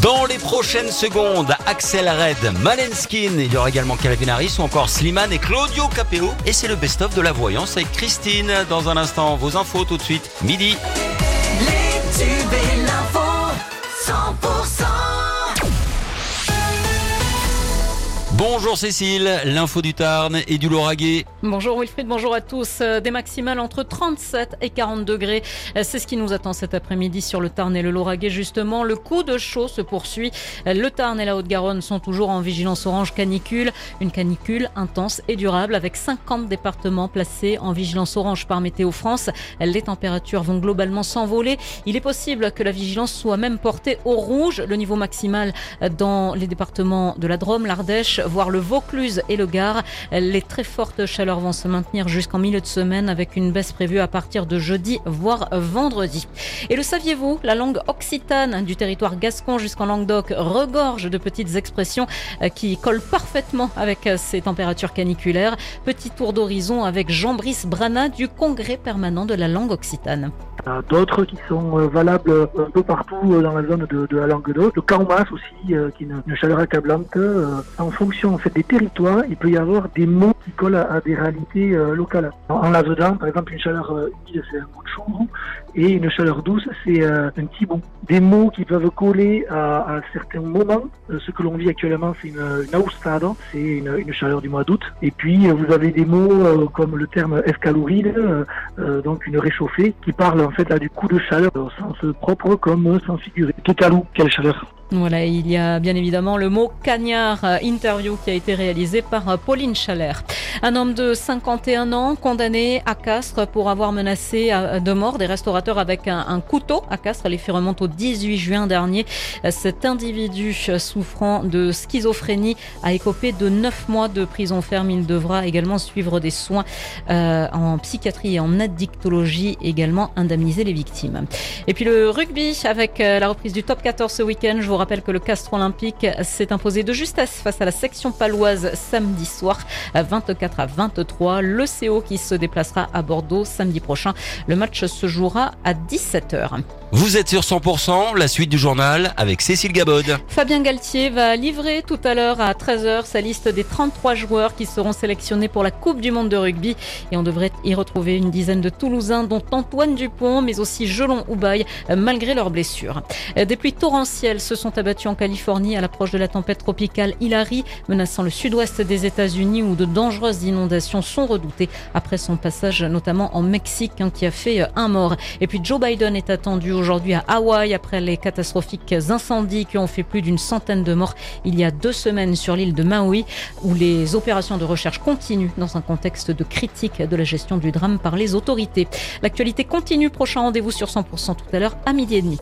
Dans les prochaines secondes, Axel Red, Malenskin, il y aura également Calvin Harris ou encore Slimane et Claudio Capeo. Et c'est le best-of de la voyance avec Christine. Dans un instant, vos infos tout de suite, midi. Bonjour Cécile, l'info du Tarn et du Lauragais. Bonjour Wilfried, bonjour à tous. Euh, Des maximales entre 37 et 40 degrés. Euh, C'est ce qui nous attend cet après-midi sur le Tarn et le Lauragais. Justement, le coup de chaud se poursuit. Euh, Le Tarn et la Haute-Garonne sont toujours en vigilance orange canicule. Une canicule intense et durable avec 50 départements placés en vigilance orange par Météo France. Les températures vont globalement s'envoler. Il est possible que la vigilance soit même portée au rouge. Le niveau maximal dans les départements de la Drôme, l'Ardèche, voire le Vaucluse et le Gard. Les très fortes chaleurs vont se maintenir jusqu'en milieu de semaine avec une baisse prévue à partir de jeudi, voire vendredi. Et le saviez-vous, la langue occitane du territoire gascon jusqu'en Languedoc regorge de petites expressions euh, qui collent parfaitement avec euh, ces températures caniculaires. Petit tour d'horizon avec Jean-Brice Brana du Congrès permanent de la langue occitane. D'autres qui sont euh, valables un peu partout dans la zone de, la Languedoc. Le Carmas aussi, qui est une, chaleur accablante. En fonction en fait, des territoires, il peut y avoir des mots qui collent à, des réalités euh, locales. En, en Lavedan, par exemple, une chaleur euh, humide, c'est un mot de chambre, et une chaleur douce, c'est euh, un petit. Des mots qui peuvent coller à, certains moments. Ce que l'on vit actuellement, c'est une, une c'est une, chaleur du mois d'août. Et puis, vous avez des mots comme le terme escaloride, donc une réchauffée, qui parle en fait là, du coup de chaleur au sens propre comme au sens figuré. Kekalou, quelle chaleur? Voilà, il y a bien évidemment le mot cagnard, euh, interview qui a été réalisé par euh, Pauline Chalère. Un homme de 51 ans condamné à Castres pour avoir menacé euh, de mort des restaurateurs avec un, couteau à Castres. Les faits remontent au 18 juin dernier. Cet individu souffrant de schizophrénie a écopé de 9 mois de prison ferme. Il devra également suivre des soins euh, en psychiatrie et en addictologie, également indemniser les victimes. Et puis le rugby avec la reprise du top 14 ce week-end. Vous rappelle que le Castre Olympique s'est imposé de justesse face à la section paloise samedi soir, à 24 à 23. Le CO qui se déplacera à Bordeaux samedi prochain. Le match se jouera à 17h. Vous êtes sur 100%, la suite du journal avec Cécile Gabod. Fabien Galtier va livrer tout à l'heure à 13h sa liste des 33 joueurs qui seront sélectionnés pour la Coupe du Monde de rugby. Et on devrait y retrouver une dizaine de Toulousains, dont Antoine Dupont, mais aussi Gelon Houbaille, euh, malgré leurs blessures. Euh, Des pluies torrentielles se sont abattues en Californie à l'approche de la tempête tropicale Hilary, menaçant le sud-ouest des États-Unis où de dangereuses inondations sont redoutées après son passage notamment en Mexique hein, qui a fait euh, un mort. Et puis Joe Biden est attendu aujourd'hui à Hawaï après les catastrophiques incendies qui ont fait plus d'une centaine de morts il y a deux semaines sur l'île de Maui où les opérations de recherche continuent dans un contexte de critique de la gestion du drame par les autorités. L'actualité continue, prochain rendez-vous sur 100% tout à l'heure à midi et demi.